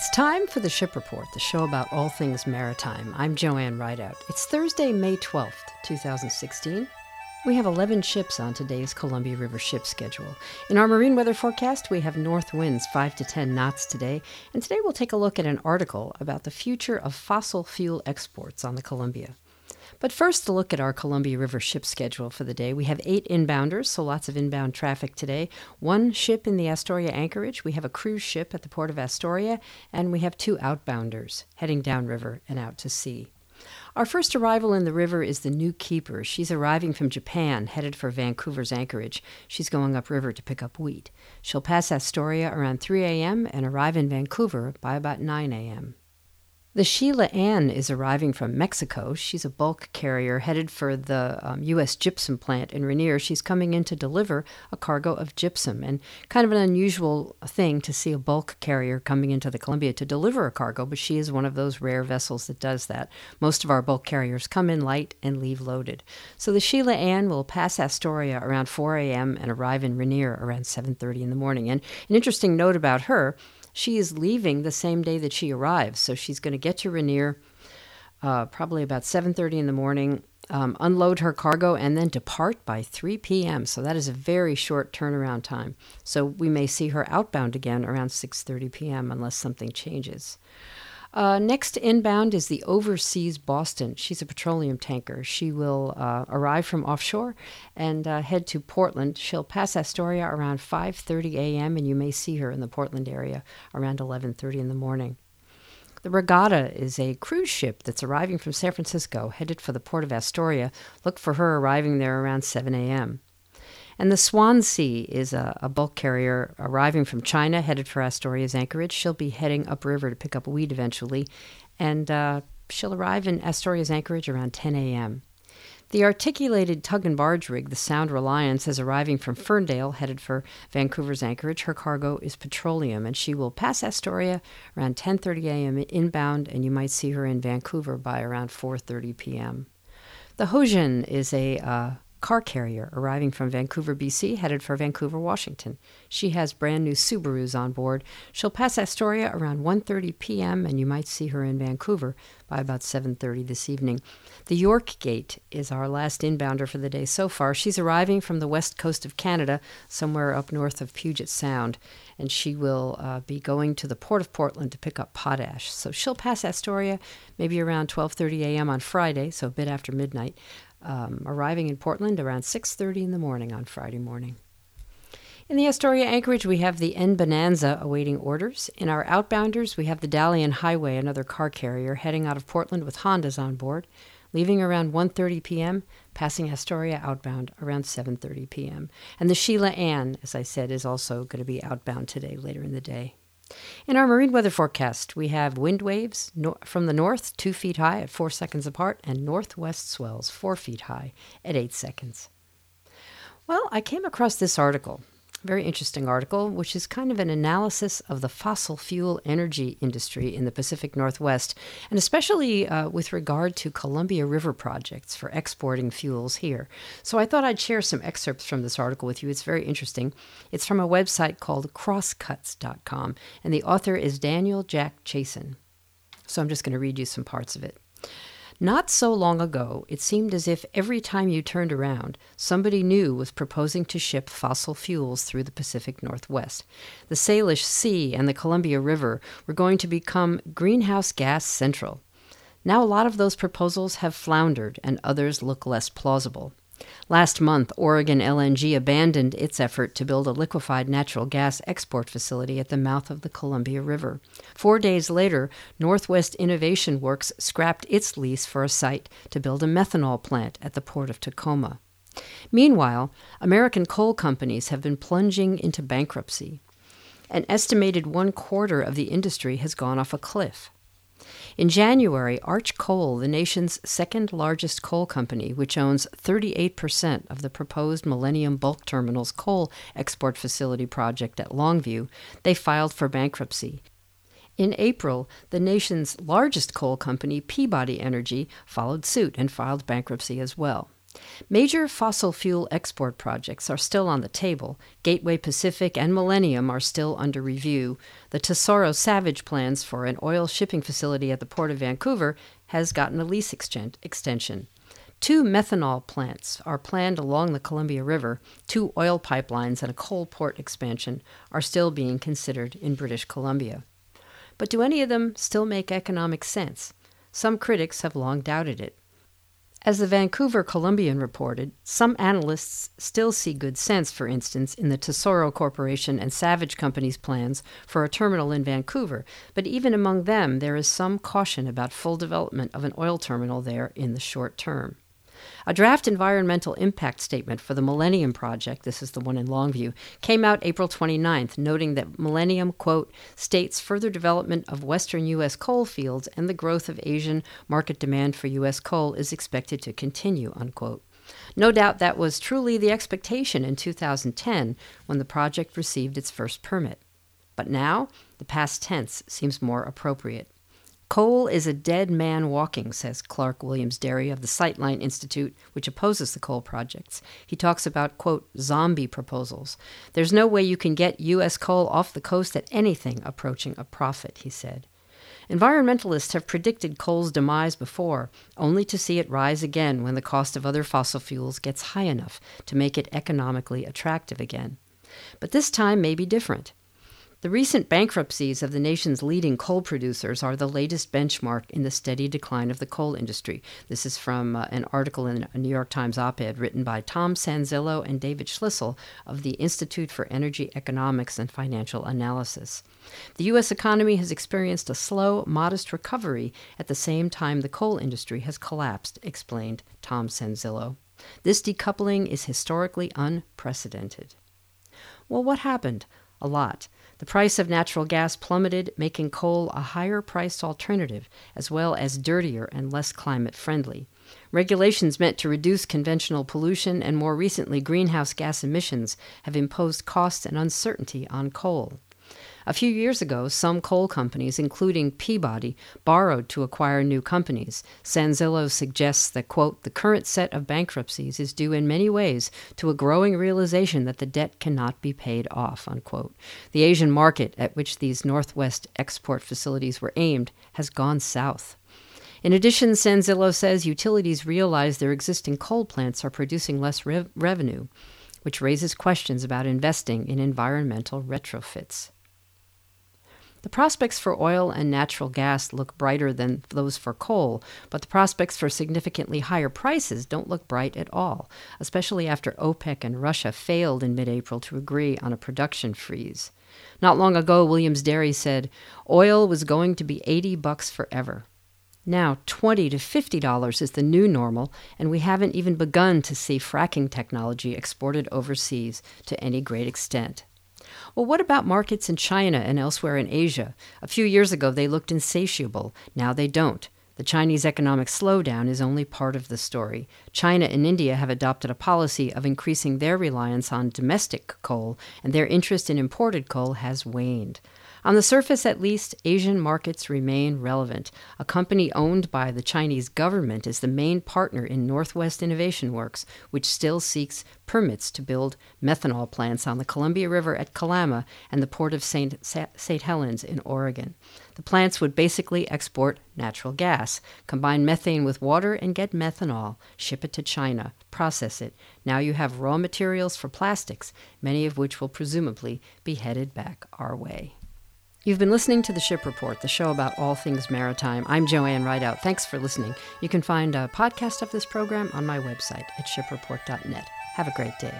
It's time for the Ship Report, the show about all things maritime. I'm Joanne Rideout. It's Thursday, May 12th, 2016. We have 11 ships on today's Columbia River ship schedule. In our marine weather forecast, we have north winds 5 to 10 knots today, and today we'll take a look at an article about the future of fossil fuel exports on the Columbia. But first, a look at our Columbia River ship schedule for the day. We have eight inbounders, so lots of inbound traffic today. One ship in the Astoria anchorage. We have a cruise ship at the port of Astoria, and we have two outbounders heading downriver and out to sea. Our first arrival in the river is the new keeper. She's arriving from Japan, headed for Vancouver's anchorage. She's going upriver to pick up wheat. She'll pass Astoria around 3 a.m. and arrive in Vancouver by about 9 a.m. The Sheila Ann is arriving from Mexico. She's a bulk carrier headed for the um, U.S. gypsum plant in Rainier. She's coming in to deliver a cargo of gypsum, and kind of an unusual thing to see a bulk carrier coming into the Columbia to deliver a cargo, but she is one of those rare vessels that does that. Most of our bulk carriers come in light and leave loaded. So the Sheila Ann will pass Astoria around 4 a.m. and arrive in Rainier around 7:30 in the morning. And an interesting note about her she is leaving the same day that she arrives, so she's going to get to Rainier uh, probably about 7:30 in the morning, um, unload her cargo, and then depart by 3 p.m. So that is a very short turnaround time. So we may see her outbound again around 6:30 p.m. unless something changes. Uh, next inbound is the Overseas Boston. She's a petroleum tanker. She will uh, arrive from offshore and uh, head to Portland. She'll pass Astoria around 5:30 a.m. and you may see her in the Portland area around 11:30 in the morning. The Regatta is a cruise ship that's arriving from San Francisco, headed for the port of Astoria. Look for her arriving there around 7 a.m. And the Swansea is a, a, bulk carrier arriving from China, headed for Astoria's anchorage. She'll be heading upriver to pick up weed eventually, and uh, she'll arrive in Astoria's anchorage around 10 a.m. The articulated tug and barge rig, the Sound Reliance, is arriving from Ferndale, headed for Vancouver's anchorage. Her cargo is petroleum, and she will pass Astoria around 10:30 a.m. inbound, and you might see her in Vancouver by around 4:30 p.m. The Hojin is a uh, car carrier arriving from Vancouver, BC, headed for Vancouver, Washington. She has brand new Subarus on board. She'll pass Astoria around 1:30 p.m. and you might see her in Vancouver by about 7:30 this evening. The York Gate is our last inbounder for the day so far. She's arriving from the west coast of Canada, somewhere up north of Puget Sound, and she will uh, be going to the port of Portland to pick up potash. So she'll pass Astoria maybe around 12:30 a.m. on Friday, so a bit after midnight um, arriving in Portland around 6:30 in the morning on Friday morning. In the Astoria anchorage, we have the N Bonanza awaiting orders. In our outbounders, we have the Dalian Highway, another car carrier, heading out of Portland with Hondas on board, leaving around 1:30 p.m., passing Astoria outbound around 7:30 p.m. And the Sheila Ann, as I said, is also going to be outbound today later in the day. In our marine weather forecast, we have wind waves from the north, two feet high at four seconds apart, and northwest swells, four feet high at eight seconds. Well, I came across this article very interesting article, which is kind of an analysis of the fossil fuel energy industry in the Pacific Northwest, and especially uh, with regard to Columbia River projects for exporting fuels here. So I thought I'd share some excerpts from this article with you. It's very interesting. It's from a website called crosscuts.com, and the author is Daniel Jack Chasan. So I'm just going to read you some parts of it. Not so long ago, it seemed as if every time you turned around, somebody new was proposing to ship fossil fuels through the Pacific Northwest. The Salish Sea and the Columbia River were going to become greenhouse gas central. Now, a lot of those proposals have floundered, and others look less plausible. Last month, Oregon LNG abandoned its effort to build a liquefied natural gas export facility at the mouth of the Columbia River. Four days later, Northwest Innovation Works scrapped its lease for a site to build a methanol plant at the port of Tacoma. Meanwhile, American coal companies have been plunging into bankruptcy. An estimated one quarter of the industry has gone off a cliff. In January, Arch Coal, the nation's second largest coal company, which owns 38% of the proposed Millennium Bulk Terminal's coal export facility project at Longview, they filed for bankruptcy. In April, the nation's largest coal company, Peabody Energy, followed suit and filed bankruptcy as well. Major fossil fuel export projects are still on the table. Gateway Pacific and Millennium are still under review. The Tesoro Savage plans for an oil shipping facility at the Port of Vancouver has gotten a lease extension. Two methanol plants are planned along the Columbia River. Two oil pipelines and a coal port expansion are still being considered in British Columbia. But do any of them still make economic sense? Some critics have long doubted it. As the Vancouver Columbian reported, some analysts still see good sense, for instance, in the Tesoro Corporation and Savage Company's plans for a terminal in Vancouver, but even among them there is some caution about full development of an oil terminal there in the short term. A draft environmental impact statement for the Millennium Project, this is the one in Longview, came out April 29th, noting that Millennium, quote, states further development of Western U.S. coal fields and the growth of Asian market demand for U.S. coal is expected to continue, unquote. No doubt that was truly the expectation in 2010 when the project received its first permit. But now, the past tense seems more appropriate. Coal is a dead man walking, says Clark Williams Derry of the Sightline Institute, which opposes the coal projects. He talks about, quote, zombie proposals. There's no way you can get U.S. coal off the coast at anything approaching a profit, he said. Environmentalists have predicted coal's demise before, only to see it rise again when the cost of other fossil fuels gets high enough to make it economically attractive again. But this time may be different. The recent bankruptcies of the nation's leading coal producers are the latest benchmark in the steady decline of the coal industry. This is from uh, an article in a New York Times op ed written by Tom Sanzillo and David Schlissel of the Institute for Energy Economics and Financial Analysis. The U.S. economy has experienced a slow, modest recovery at the same time the coal industry has collapsed, explained Tom Sanzillo. This decoupling is historically unprecedented. Well, what happened? A lot. The price of natural gas plummeted, making coal a higher priced alternative, as well as dirtier and less climate friendly. Regulations meant to reduce conventional pollution and more recently greenhouse gas emissions have imposed costs and uncertainty on coal. A few years ago, some coal companies, including Peabody, borrowed to acquire new companies. Sanzillo suggests that, quote, the current set of bankruptcies is due in many ways to a growing realization that the debt cannot be paid off, unquote. The Asian market at which these Northwest export facilities were aimed has gone south. In addition, Sanzillo says utilities realize their existing coal plants are producing less rev- revenue, which raises questions about investing in environmental retrofits. The prospects for oil and natural gas look brighter than those for coal, but the prospects for significantly higher prices don't look bright at all, especially after OPEC and Russia failed in mid April to agree on a production freeze. Not long ago, Williams Derry said oil was going to be 80 bucks forever. Now, 20 to $50 is the new normal, and we haven't even begun to see fracking technology exported overseas to any great extent. Well, what about markets in China and elsewhere in Asia? A few years ago, they looked insatiable. Now they don't. The Chinese economic slowdown is only part of the story. China and India have adopted a policy of increasing their reliance on domestic coal, and their interest in imported coal has waned. On the surface, at least, Asian markets remain relevant. A company owned by the Chinese government is the main partner in Northwest Innovation Works, which still seeks permits to build methanol plants on the Columbia River at Kalama and the port of St. St. Helens in Oregon. The plants would basically export natural gas, combine methane with water, and get methanol, ship it to China, process it. Now you have raw materials for plastics, many of which will presumably be headed back our way. You've been listening to the Ship Report, the show about all things maritime. I'm Joanne Rideout. Thanks for listening. You can find a podcast of this program on my website at shipreport.net. Have a great day.